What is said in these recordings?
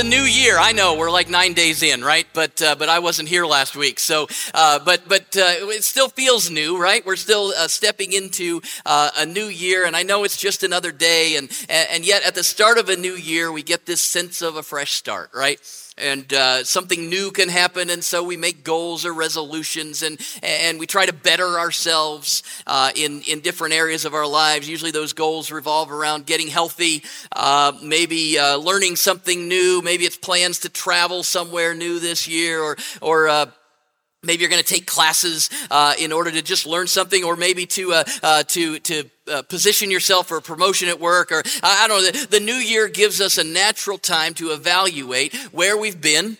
a new year. I know we're like nine days in, right? But uh, but I wasn't here last week, so uh, but but uh, it still feels new, right? We're still uh, stepping into uh, a new year, and I know it's just another day, and and yet at the start of a new year, we get this sense of a fresh start, right? And uh, something new can happen and so we make goals or resolutions and, and we try to better ourselves uh, in, in different areas of our lives. Usually those goals revolve around getting healthy uh, maybe uh, learning something new. Maybe it's plans to travel somewhere new this year or, or uh, Maybe you're going to take classes uh, in order to just learn something, or maybe to uh, uh, to to uh, position yourself for a promotion at work, or I don't know. The, the new year gives us a natural time to evaluate where we've been,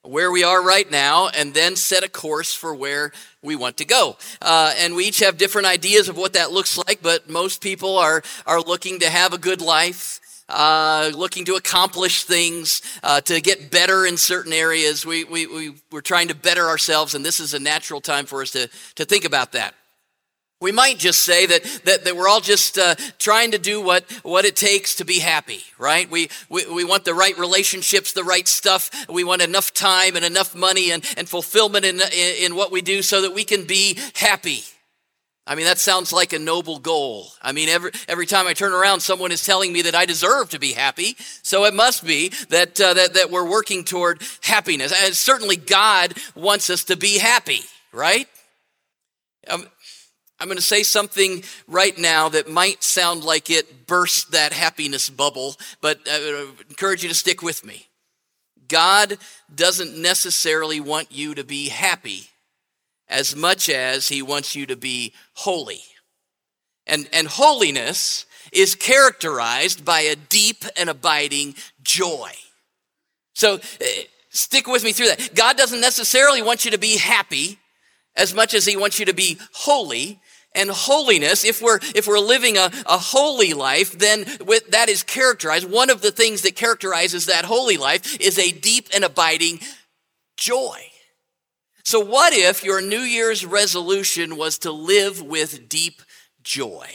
where we are right now, and then set a course for where we want to go. Uh, and we each have different ideas of what that looks like, but most people are are looking to have a good life uh, looking to accomplish things, uh, to get better in certain areas. We, we, we, we're trying to better ourselves, and this is a natural time for us to, to think about that. We might just say that, that, that we're all just uh, trying to do what, what it takes to be happy, right? We, we, we want the right relationships, the right stuff. We want enough time and enough money and, and fulfillment in, in, in what we do so that we can be happy. I mean, that sounds like a noble goal. I mean, every, every time I turn around, someone is telling me that I deserve to be happy. So it must be that, uh, that, that we're working toward happiness. And certainly God wants us to be happy, right? Um, I'm going to say something right now that might sound like it burst that happiness bubble, but I encourage you to stick with me. God doesn't necessarily want you to be happy as much as he wants you to be holy. And, and holiness is characterized by a deep and abiding joy. So uh, stick with me through that. God doesn't necessarily want you to be happy as much as he wants you to be holy. And holiness, if we're, if we're living a, a holy life, then with, that is characterized. One of the things that characterizes that holy life is a deep and abiding joy. So, what if your New Year's resolution was to live with deep joy?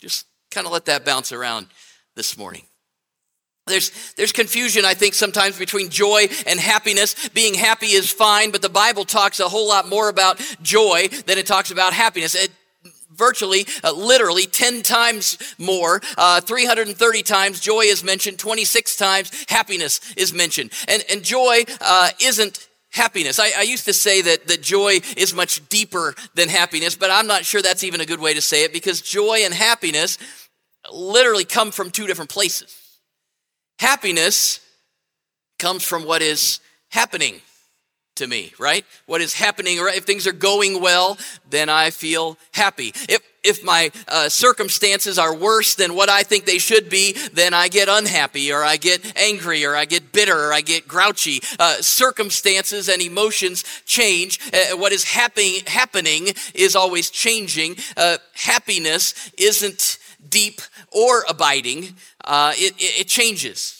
Just kind of let that bounce around this morning. There's, there's confusion, I think, sometimes between joy and happiness. Being happy is fine, but the Bible talks a whole lot more about joy than it talks about happiness. It, virtually, uh, literally 10 times more. Uh, 330 times joy is mentioned, 26 times happiness is mentioned. And, and joy uh, isn't happiness. I, I, used to say that, that joy is much deeper than happiness, but I'm not sure that's even a good way to say it because joy and happiness literally come from two different places. Happiness comes from what is happening to me, right? What is happening, if things are going well, then I feel happy. If if my uh, circumstances are worse than what I think they should be, then I get unhappy or I get angry or I get bitter or I get grouchy. Uh, circumstances and emotions change. Uh, what is happening is always changing. Uh, happiness isn't deep or abiding, uh, it, it, it changes.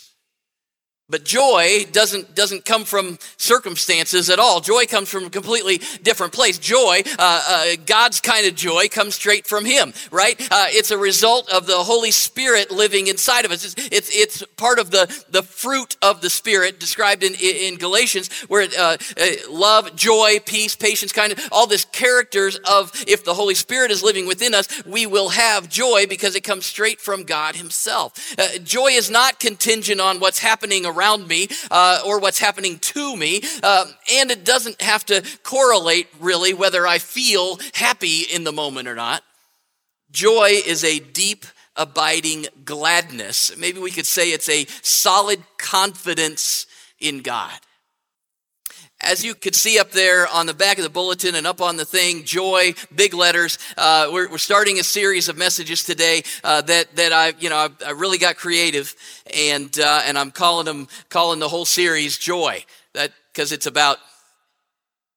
But joy doesn't, doesn't come from circumstances at all. Joy comes from a completely different place. Joy, uh, uh, God's kind of joy, comes straight from Him, right? Uh, it's a result of the Holy Spirit living inside of us. It's, it's, it's part of the, the fruit of the Spirit described in, in Galatians, where uh, uh, love, joy, peace, patience, kind of all these characters of if the Holy Spirit is living within us, we will have joy because it comes straight from God Himself. Uh, joy is not contingent on what's happening around around me uh, or what's happening to me. Uh, and it doesn't have to correlate really whether I feel happy in the moment or not. Joy is a deep, abiding gladness. Maybe we could say it's a solid confidence in God. As you could see up there on the back of the bulletin and up on the thing, joy, big letters. Uh, we're, we're, starting a series of messages today uh, that that I you know I, I really got creative and uh, and I'm calling them calling the whole series joy. That because it's about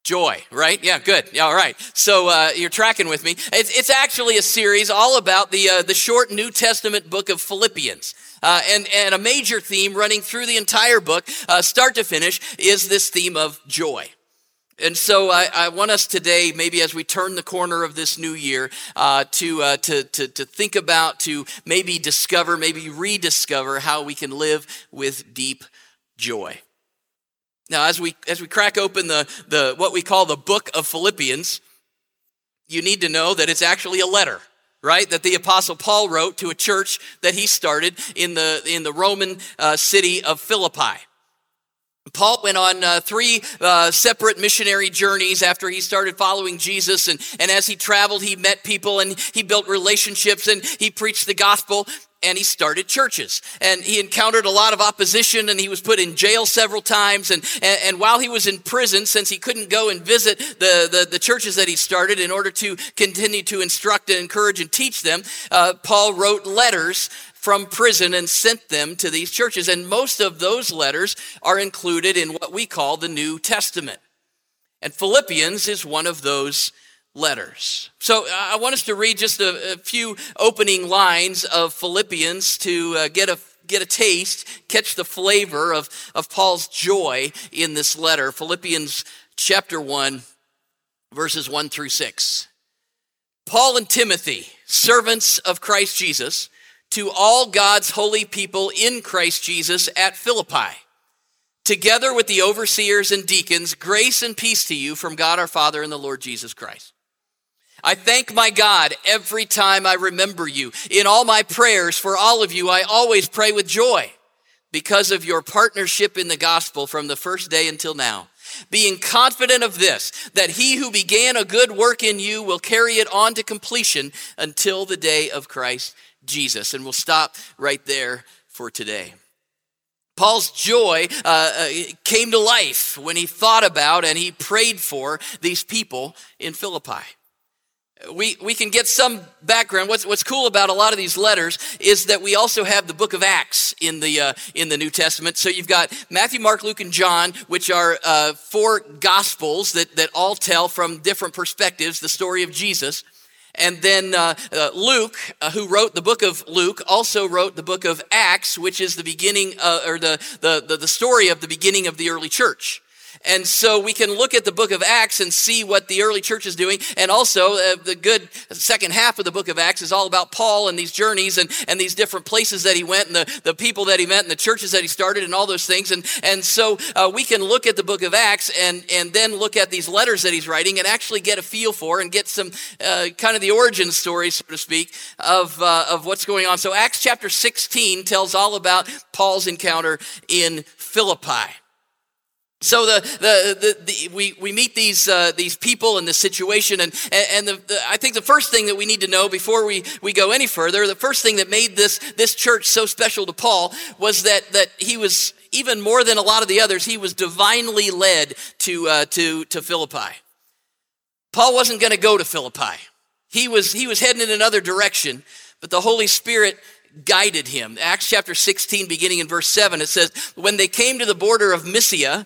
joy, right? Yeah, good. Yeah, all right. So uh, you're tracking with me. It's, it's actually a series all about the uh, the short New Testament book of Philippians. Uh, and, and a major theme running through the entire book, uh, start to finish, is this theme of joy. And so I, I, want us today, maybe as we turn the corner of this new year, uh, to, uh, to, to, to think about, to maybe discover, maybe rediscover how we can live with deep joy. Now, as we as we crack open the, the what we call the book of Philippians, you need to know that it's actually a letter right that the apostle paul wrote to a church that he started in the in the roman uh, city of philippi Paul went on uh, three uh, separate missionary journeys after he started following Jesus. And, and as he traveled, he met people and he built relationships and he preached the gospel and he started churches. And he encountered a lot of opposition and he was put in jail several times. And, and, and, while he was in prison, since he couldn't go and visit the, the, the, churches that he started in order to continue to instruct and encourage and teach them, uh, Paul wrote letters from prison and sent them to these churches. And most of those letters are included in what we call the New Testament. And Philippians is one of those letters. So I want us to read just a, a few opening lines of Philippians to uh, get a get a taste, catch the flavor of, of Paul's joy in this letter. Philippians chapter 1, verses 1 through 6. Paul and Timothy, servants of Christ Jesus, to all God's holy people in Christ Jesus at Philippi. Together with the overseers and deacons, grace and peace to you from God our Father and the Lord Jesus Christ. I thank my God every time I remember you. In all my prayers for all of you, I always pray with joy because of your partnership in the gospel from the first day until now. Being confident of this, that he who began a good work in you will carry it on to completion until the day of Christ Jesus. And we'll stop right there for today. Paul's joy uh, uh, came to life when he thought about and he prayed for these people in Philippi. We, we can get some background. What's, what's cool about a lot of these letters is that we also have the book of Acts in the, uh, in the New Testament. So you've got Matthew, Mark, Luke, and John, which are uh, four gospels that, that all tell from different perspectives the story of Jesus. And then uh, uh, Luke, uh, who wrote the book of Luke, also wrote the book of Acts, which is the beginning, uh, or the, the, the, the story of the beginning of the early church. And so we can look at the book of Acts and see what the early church is doing. And also, uh, the good second half of the book of Acts is all about Paul and these journeys and, and these different places that he went and the, the people that he met and the churches that he started and all those things. And, and so uh, we can look at the book of Acts and, and then look at these letters that he's writing and actually get a feel for and get some uh, kind of the origin story, so to speak, of, uh, of what's going on. So Acts chapter 16 tells all about Paul's encounter in Philippi. So the, the, the, the, we, we meet these, uh, these people in this situation, and, and the, the, I think the first thing that we need to know before we, we go any further, the first thing that made this, this church so special to Paul was that, that he was, even more than a lot of the others, he was divinely led to, uh, to, to Philippi. Paul wasn't going to go to Philippi. He was, he was heading in another direction, but the Holy Spirit guided him. Acts chapter 16, beginning in verse 7, it says, When they came to the border of Mysia,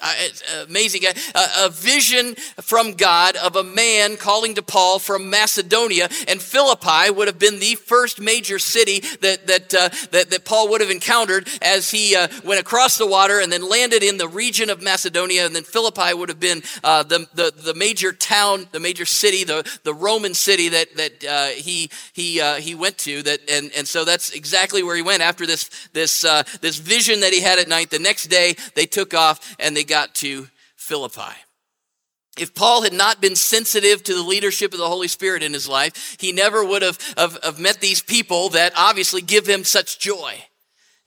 Uh, it's amazing. A, a, vision from God of a man calling to Paul from Macedonia, and Philippi would have been the first major city that that uh, that, that, Paul would have encountered as he uh, went across the water and then landed in the region of Macedonia, and then Philippi would have been uh, the, the the major town, the major city, the the Roman city that that uh, he he uh, he went to. That and and so that's exactly where he went after this this this vision that he had at night. The next day they took off and they got to Philippi. If Paul had not been sensitive to the leadership of the Holy Spirit in his life, he never would have, have, have met these people that obviously give him such joy.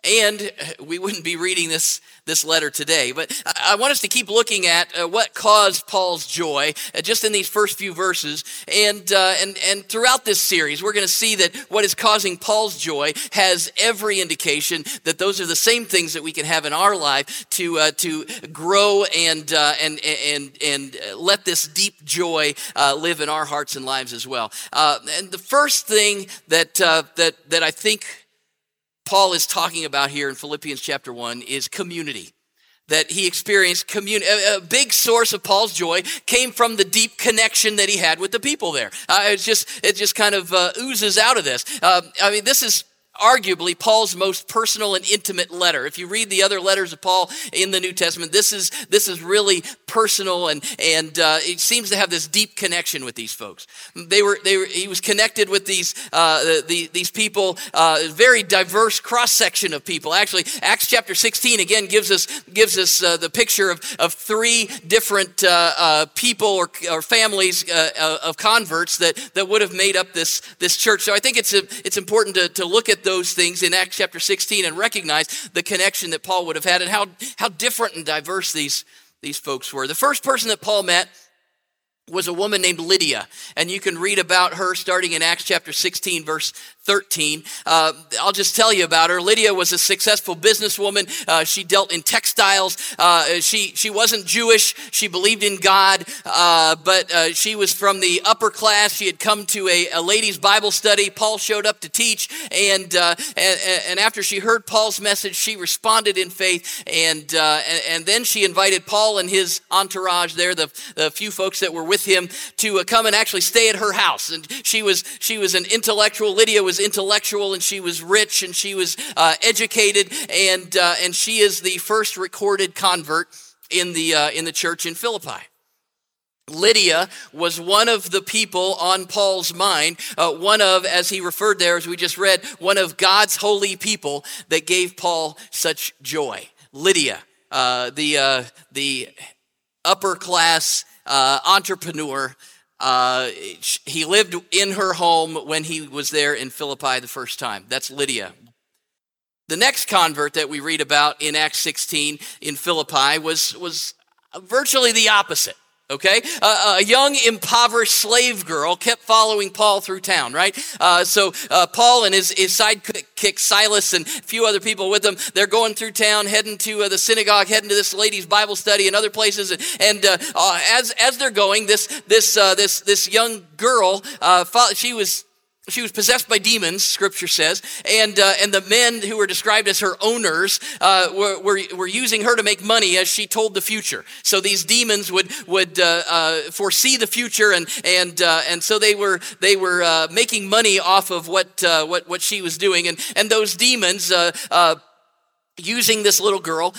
And we wouldn't be reading this this letter today. But I want us to keep looking at uh, what caused Paul's joy uh, just in these first few verses. And, uh, and, and throughout this series, we're going to see that what is causing Paul's joy has every indication that those are the same things that we can have in our life to, uh, to grow and, and, and, and let this deep joy live in our hearts and lives as well. and the first thing that, that, that I think Paul is talking about here in Philippians chapter 1 is community. that he experienced commun- a, a, big source of paul's joy came from the deep connection that he had with the people there uh, it's just it just kind of uh, oozes out of this uh, i mean this is arguably Paul's most personal and intimate letter. If you read the other letters of Paul in the New Testament, this is this is really personal and and uh, it seems to have this deep connection with these folks. They were they were, he was connected with these uh, the, these people, uh, very diverse cross section of people. Actually, Acts chapter 16 again gives us gives us uh, the picture of of three different uh, uh, people or, or families of converts that that would have made up this this church. So I think it's a, it's important to, to look at those things in Acts chapter 16 and recognize the connection that Paul would have had and how, how different and diverse these, these folks were. The first person that Paul met was a woman named Lydia, and you can read about her starting in Acts chapter 16, verse 13. Uh, I'll just tell you about her. Lydia was a successful businesswoman. Uh, she dealt in textiles. Uh, she, she wasn't Jewish. She believed in God, uh, but uh, she was from the upper class. She had come to a, a ladies' Bible study. Paul showed up to teach, and, uh, and, and after she heard Paul's message, she responded in faith, and, and, and, then she invited Paul and his entourage there, the, the few folks that were with him, to come and actually stay at her house. And she was, she was an intellectual. Lydia was was intellectual and she was rich and she was uh, educated, and, uh, and she is the first recorded convert in the, uh, in the church in Philippi. Lydia was one of the people on Paul's mind, uh, one of, as he referred there, as we just read, one of God's holy people that gave Paul such joy. Lydia, uh, the, uh, the upper class uh, entrepreneur uh, he lived in her home when he was there in Philippi the first time. That's Lydia. The next convert that we read about in Acts 16 in Philippi was, was virtually the opposite okay? Uh, a young, impoverished slave girl kept following Paul through town, right? Uh, so uh, Paul and his, his sidekick Silas and a few other people with them, they're going through town, heading to uh, the synagogue, heading to this lady's Bible study and other places. And, and uh, uh, as, as they're going, this, this, this, this young girl, she was she was possessed by demons, scripture says, and, uh, and the men who were described as her owners uh, were, were, were, using her to make money as she told the future. So these demons would, would uh, uh foresee the future, and, and, uh, and so they were, they were uh, making money off of what, what, what she was doing. And, and those demons, using this little girl,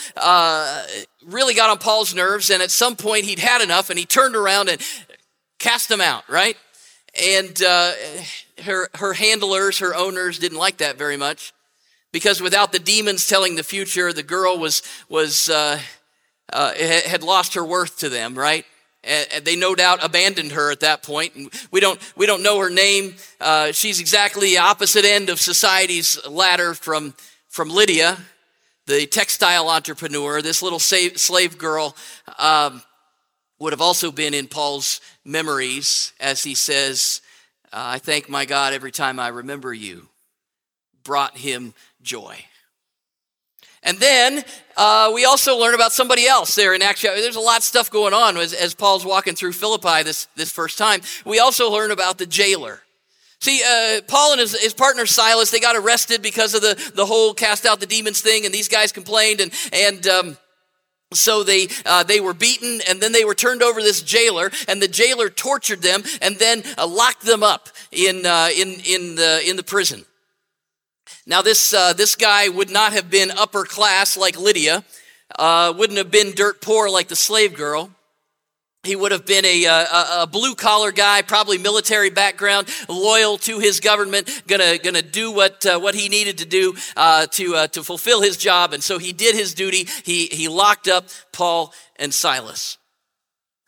really got on Paul's nerves, and at some point he'd had enough, and he turned around and cast them out, right? And her, her handlers, her owners didn't like that very much because without the demons telling the future, the girl was, was, uh, uh, had lost her worth to them, right? And they no doubt abandoned her at that point. And we don't, we don't know her name. Uh, she's exactly the opposite end of society's ladder from, from Lydia, the textile entrepreneur. This little slave girl um, would have also been in Paul's memories, as he says, uh, I thank my God every time I remember you. Brought him joy. And then uh, we also learn about somebody else there in Acts. There's a lot of stuff going on as, as Paul's walking through Philippi this, this first time. We also learn about the jailer. See, uh, Paul and his, his, partner Silas, they got arrested because of the, the whole cast out the demons thing, and these guys complained, and, and um, so they uh, they were beaten and then they were turned over this jailer and the jailer tortured them and then uh, locked them up in uh, in in the in the prison. Now this uh, this guy would not have been upper class like lydia uh, wouldn't have been dirt poor like the slave girl he would have been a, a, a blue collar guy, probably military background, loyal to his government, gonna, gonna do what, uh, what he needed to do uh, to, uh, to fulfill his job. And so he did his duty. He, he locked up Paul and Silas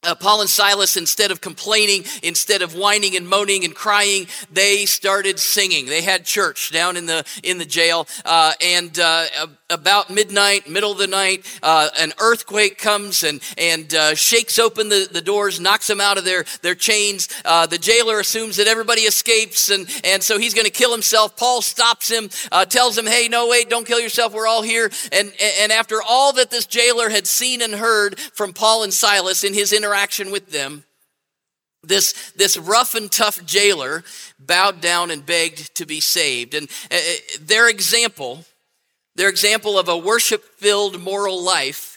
uh, Paul and Silas, instead of complaining, instead of whining and moaning and crying, they started singing. They had church down in the in the jail, uh, and uh, about midnight, middle of the night, uh, an earthquake comes and and uh, shakes open the, the doors, knocks them out of their their chains. Uh, the jailer assumes that everybody escapes, and and so he's going to kill himself. Paul stops him, tells him, "Hey, no, wait, don't kill yourself. We're all here." And and after all that this jailer had seen and heard from Paul and Silas in his interaction interaction with them, this, this rough and tough jailer bowed down and begged to be saved. And uh, uh their example, their example of a worship filled moral life,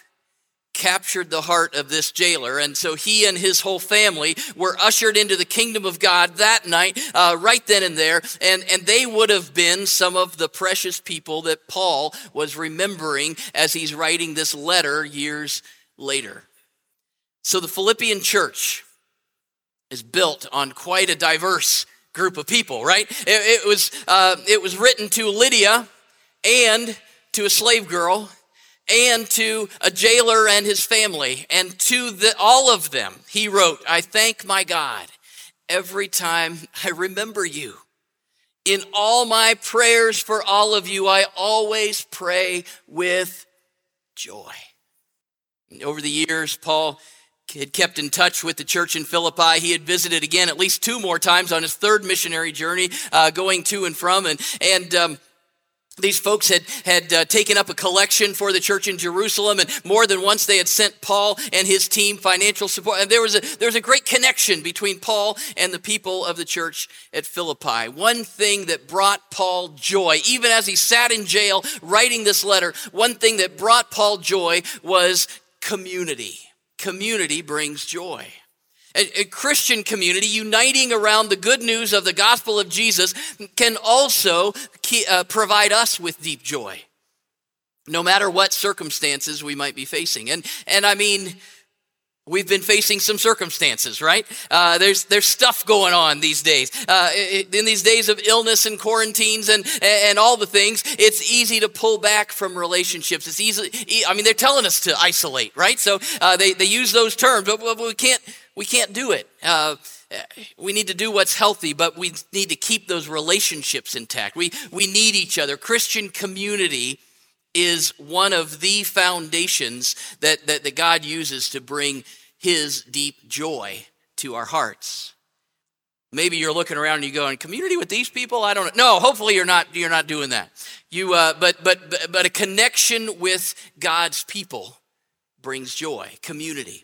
captured the heart of this jailer. And so he and his whole family were ushered into the kingdom of God that night, uh, right then and there. And, and they would have been some of the precious people that Paul was remembering as he's writing this letter years later. So the Philippian church is built on quite a diverse group of people, right? It, it was, uh, it was written to Lydia and to a slave girl and to a jailer and his family. And to the, all of them, he wrote, I thank my God every time I remember you. In all my prayers for all of you, I always pray with joy. Over the years, Paul had kept in touch with the church in Philippi. He had visited again at least two more times on his third missionary journey, uh, going to and from. And, and um, these folks had, had uh, taken up a collection for the church in Jerusalem, and more than once they had sent Paul and his team financial support. And there was, a, there was a great connection between Paul and the people of the church at Philippi. One thing that brought Paul joy, even as he sat in jail writing this letter, one thing that brought Paul joy was community. Community brings joy. A, Christian community uniting around the good news of the gospel of Jesus can also uh, provide us with deep joy, no matter what circumstances we might be facing. And, and I mean, We've been facing some circumstances, right? Uh, there's there's stuff going on these days. Uh, in these days of illness and quarantines and and all the things, it's easy to pull back from relationships. It's easy. I mean, they're telling us to isolate, right? So uh, they they use those terms, but we can't we can't do it. Uh, we need to do what's healthy, but we need to keep those relationships intact. We we need each other. Christian community is one of the foundations that, that, that God uses to bring his deep joy to our hearts. Maybe you're looking around and you go, in community with these people? I don't know. No, hopefully you're not, you're not doing that. You, uh, but, but, but a connection with God's people brings joy, community.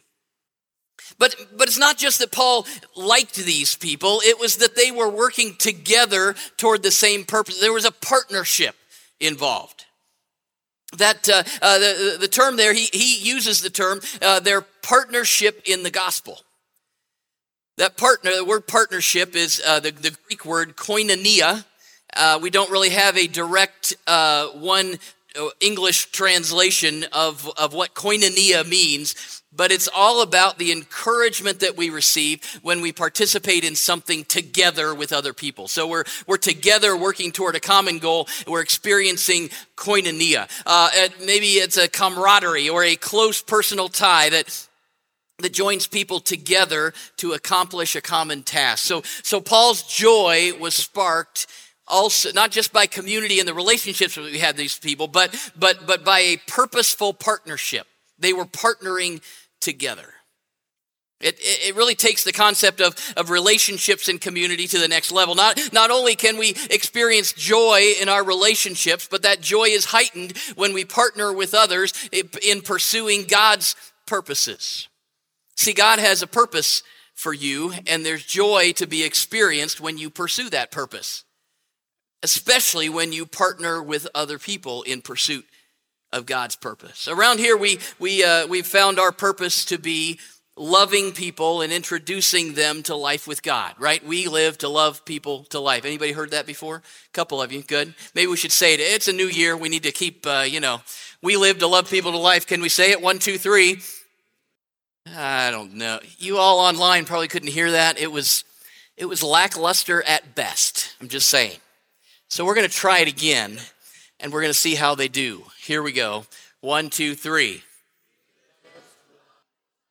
But, but it's not just that Paul liked these people, it was that they were working together toward the same purpose. There was a partnership involved that uh, uh, the, the term there, he, he uses the term, uh, their partnership in the gospel. That partner, the word partnership is uh, the, the Greek word koinonia. Uh, we don't really have a direct uh, one English translation of, of what koinonia means, but it's all about the encouragement that we receive when we participate in something together with other people. So we're, we're together working toward a common goal. We're experiencing koinonia. Uh, maybe it's a camaraderie or a close personal tie that that joins people together to accomplish a common task. So, so Paul's joy was sparked also not just by community and the relationships that we had these people, but but but by a purposeful partnership. They were partnering together. It, it really takes the concept of, of relationships and community to the next level. Not, not only can we experience joy in our relationships, but that joy is heightened when we partner with others in pursuing God's purposes. See, God has a purpose for you, and there's joy to be experienced when you pursue that purpose, especially when you partner with other people in pursuit of God's purpose. Around here, we, we, uh, we've found our purpose to be loving people and introducing them to life with God, right? We live to love people to life. Anybody heard that before? A couple of you, good. Maybe we should say it. It's a new year. We need to keep, uh, you know, we live to love people to life. Can we say it? One, two, three. I don't know. You all online probably couldn't hear that. It was, it was lackluster at best. I'm just saying. So we're going to try it again and we're going to see how they do. Here we go. One, two, three.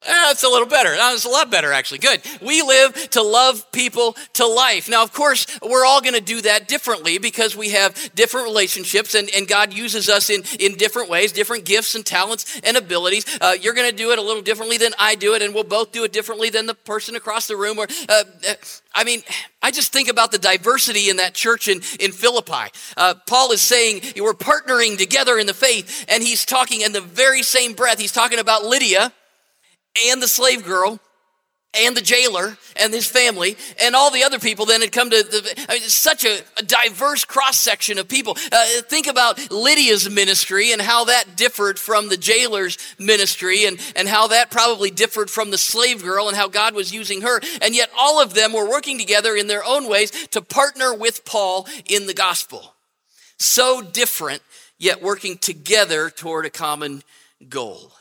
That's a little better. That's a lot better, actually. Good. We live to love people to life. Now, of course, we're all going to do that differently because we have different relationships and, and God uses us in, in different ways, different gifts and talents and abilities. Uh, you're going to do it a little differently than I do it, and we'll both do it differently than the person across the room. Or, uh, uh I mean, I just think about the diversity in that church in, in Philippi. Uh, Paul is saying we're partnering together in the faith, and he's talking in the very same breath, he's talking about Lydia and the slave girl and the jailer and his family and all the other people then had come to the, I mean, such a, a diverse cross section of people. Uh, think about lydia's ministry and how that differed from the jailer's ministry and, and how that probably differed from the slave girl and how god was using her. And yet all of them were working together in their own ways to partner with paul in the gospel. So different yet working together toward a common goal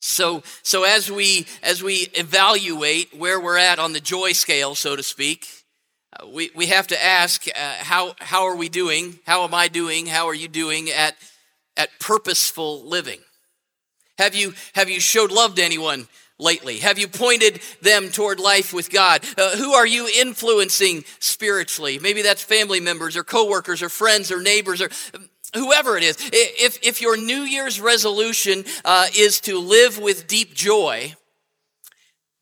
so, so as we as we evaluate where we're at on the joy scale, so to speak, uh, we, we have to ask uh, how how are we doing? How am I doing? How are you doing at at purposeful living? Have you have you showed love to anyone lately? Have you pointed them toward life with God? Uh, who are you influencing spiritually? Maybe that's family members or coworkers or friends or neighbors or whoever it is, if, if your New Year's resolution uh, is to live with deep joy,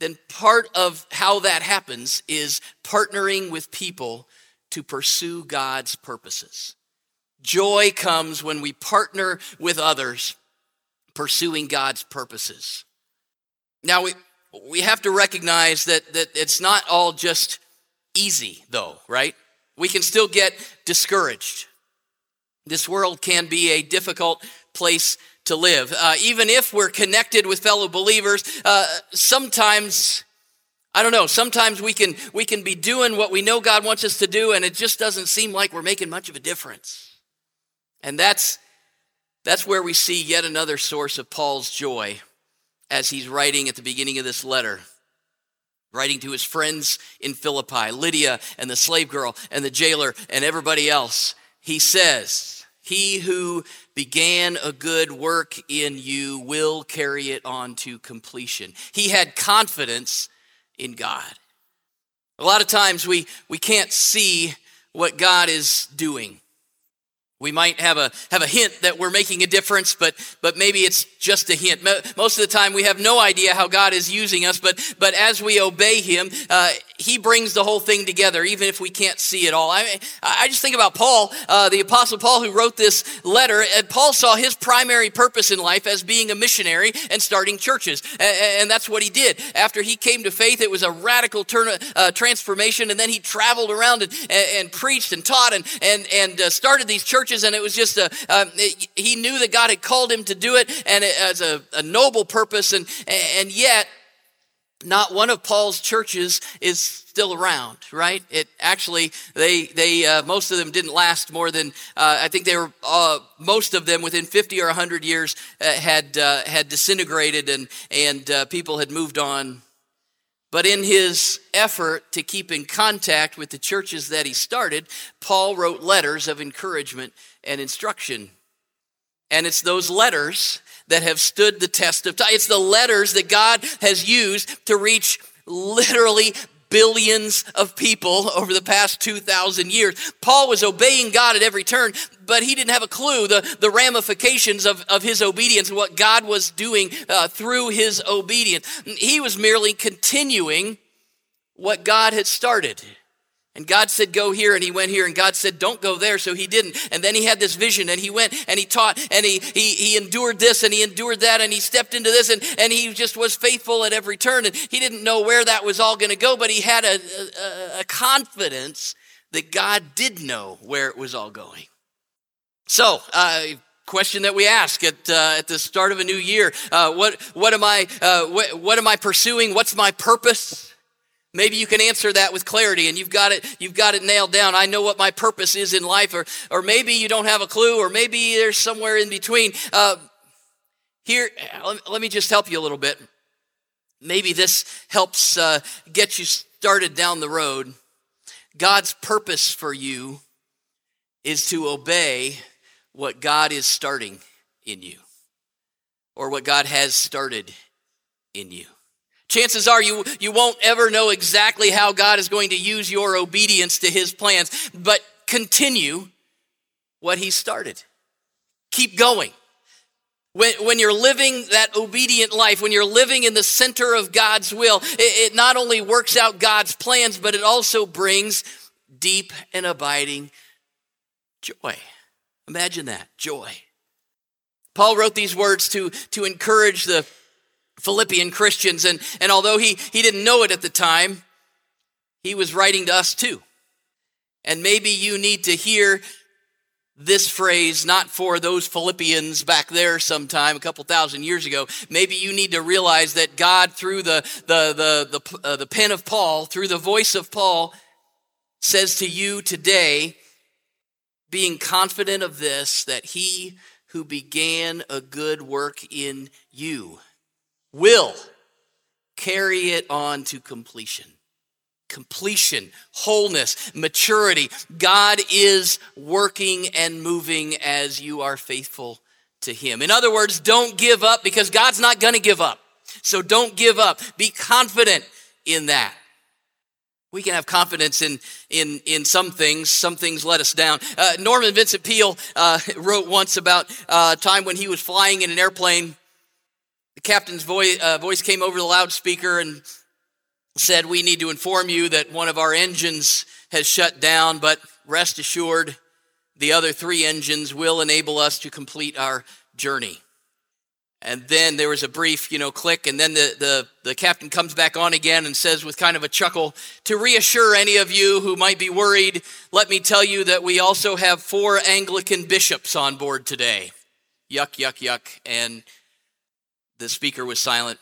then part of how that happens is partnering with people to pursue God's purposes. Joy comes when we partner with others pursuing God's purposes. Now, we, we have to recognize that, that it's not all just easy, though, right? We can still get discouraged. This world can be a difficult place to live. Uh, even if we're connected with fellow believers, uh, sometimes, I don't know, sometimes we can, we can be doing what we know God wants us to do, and it just doesn't seem like we're making much of a difference. And that's, that's where we see yet another source of Paul's joy as he's writing at the beginning of this letter writing to his friends in Philippi, Lydia and the slave girl and the jailer and everybody else. He says, he who began a good work in you will carry it on to completion. He had confidence in God. A lot of times we, we can't see what God is doing. We might have a, have a hint that we're making a difference, but, but maybe it's just a hint. Most of the time, we have no idea how God is using us, but, but as we obey Him, uh, He brings the whole thing together, even if we can't see it all. I, I just think about Paul, uh, the Apostle Paul, who wrote this letter, and Paul saw his primary purpose in life as being a missionary and starting churches. And, and that's what he did. After he came to faith, it was a radical turn, uh, transformation, and then he traveled around and, and, and preached and taught and, and, and uh, started these churches churches, and it was just a, um, it, he knew that God had called him to do it, and it, as a, a noble purpose, and, and yet, not one of Paul's churches is still around, right? It actually they they uh, most of them didn't last more than uh, I think they were uh, most of them within 50 or 100 years uh, had uh, had disintegrated and and uh, people had moved on but in his effort to keep in contact with the churches that he started, Paul wrote letters of encouragement and instruction. And it's those letters that have stood the test of time. It's the letters that God has used to reach literally billions of people over the past 2,000 years. Paul was obeying God at every turn, but he didn't have a clue the, the ramifications of, of his obedience and what God was doing uh, through his obedience. He was merely continuing what God had started. And God said, Go here, and he went here. And God said, Don't go there, so he didn't. And then he had this vision, and he went and he taught, and he, he, he endured this, and he endured that, and he stepped into this, and, and he just was faithful at every turn. And he didn't know where that was all going to go, but he had a, a, a confidence that God did know where it was all going. So, uh, question that we ask at, uh, at the start of a new year uh, what, what, am I, uh, what, what am I pursuing? What's my purpose? Maybe you can answer that with clarity and you've got it, you've got it nailed down. I know what my purpose is in life, or, or maybe you don't have a clue, or maybe there's somewhere in between. Uh, here, let me just help you a little bit. Maybe this helps uh, get you started down the road. God's purpose for you is to obey what God is starting in you, or what God has started in you. Chances are you, you won't ever know exactly how God is going to use your obedience to his plans, but continue what he started. Keep going. When, when you're living that obedient life, when you're living in the center of God's will, it, it not only works out God's plans, but it also brings deep and abiding joy. Imagine that joy. Paul wrote these words to, to encourage the Philippian Christians. And, and although he, he didn't know it at the time, he was writing to us too. And maybe you need to hear this phrase not for those Philippians back there sometime a couple thousand years ago. Maybe you need to realize that God, through the, the, the, the, uh, the pen of Paul, through the voice of Paul, says to you today, being confident of this, that he who began a good work in you will carry it on to completion completion, wholeness, maturity. God is working and moving as you are faithful to Him. In other words, don't give up because God's not going to give up. So don't give up. Be confident in that. We can have confidence in, in, in some things. Some things let us down. Uh, Norman Vincent Peale uh, wrote once about uh, a time when he was flying in an airplane. The captain's voice, uh, voice came over the loudspeaker and said, We need to inform you that one of our engines has shut down, but rest assured, the other three engines will enable us to complete our journey. And then there was a brief, you know, click, and then the, the, the captain comes back on again and says, with kind of a chuckle, to reassure any of you who might be worried, let me tell you that we also have four Anglican bishops on board today. Yuck, yuck, yuck. And the speaker was silent.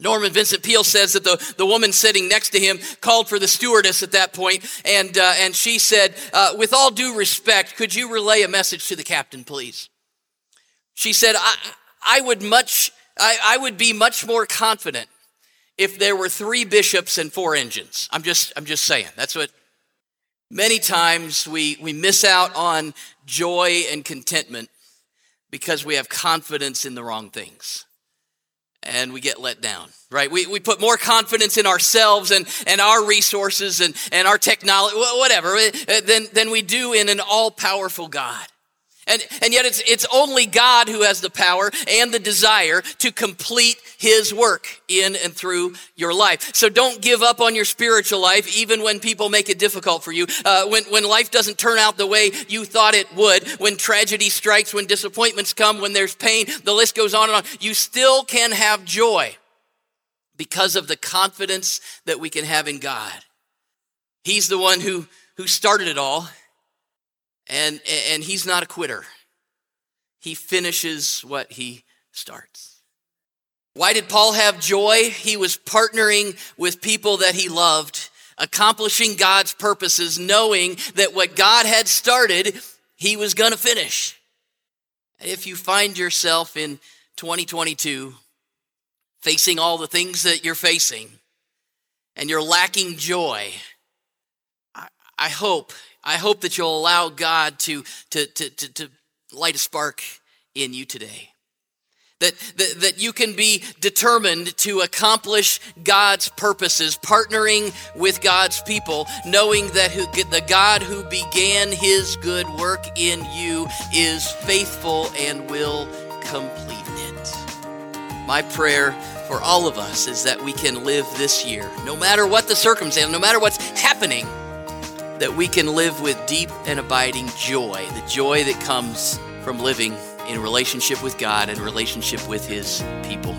Norman Vincent Peale says that the, the woman sitting next to him called for the stewardess at that point, and, uh, and she said, uh, With all due respect, could you relay a message to the captain, please? She said, I, I, would, much, I, I would be much more confident if there were three bishops and four engines. I'm just, I'm just saying. That's what many times we, we miss out on joy and contentment because we have confidence in the wrong things and we get let down, right? We, we put more confidence in ourselves and, and our resources and, and our technology, whatever, uh, than, than we do in an all powerful God. And, and yet it's, it's only God who has the power and the desire to complete his work in and through your life. So don't give up on your spiritual life, even when people make it difficult for you. Uh, when, when life doesn't turn out the way you thought it would, when tragedy strikes, when disappointments come, when there's pain, the list goes on and on. You still can have joy because of the confidence that we can have in God. He's the one who, who started it all and, and he's not a quitter. He finishes what he starts. Why did Paul have joy? He was partnering with people that he loved, accomplishing God's purposes, knowing that what God had started, he was going to finish. If you find yourself in 2022 facing all the things that you're facing and you're lacking joy, I, I hope I hope that you'll allow God to, to, to, to, to light a spark in you today. That, that, that you can be determined to accomplish God's purposes, partnering with God's people, knowing that who, the God who began his good work in you is faithful and will complete it. My prayer for all of us is that we can live this year, no matter what the circumstance, no matter what's happening that we can live with deep and abiding joy, the joy that comes from living in relationship with God and relationship with His people.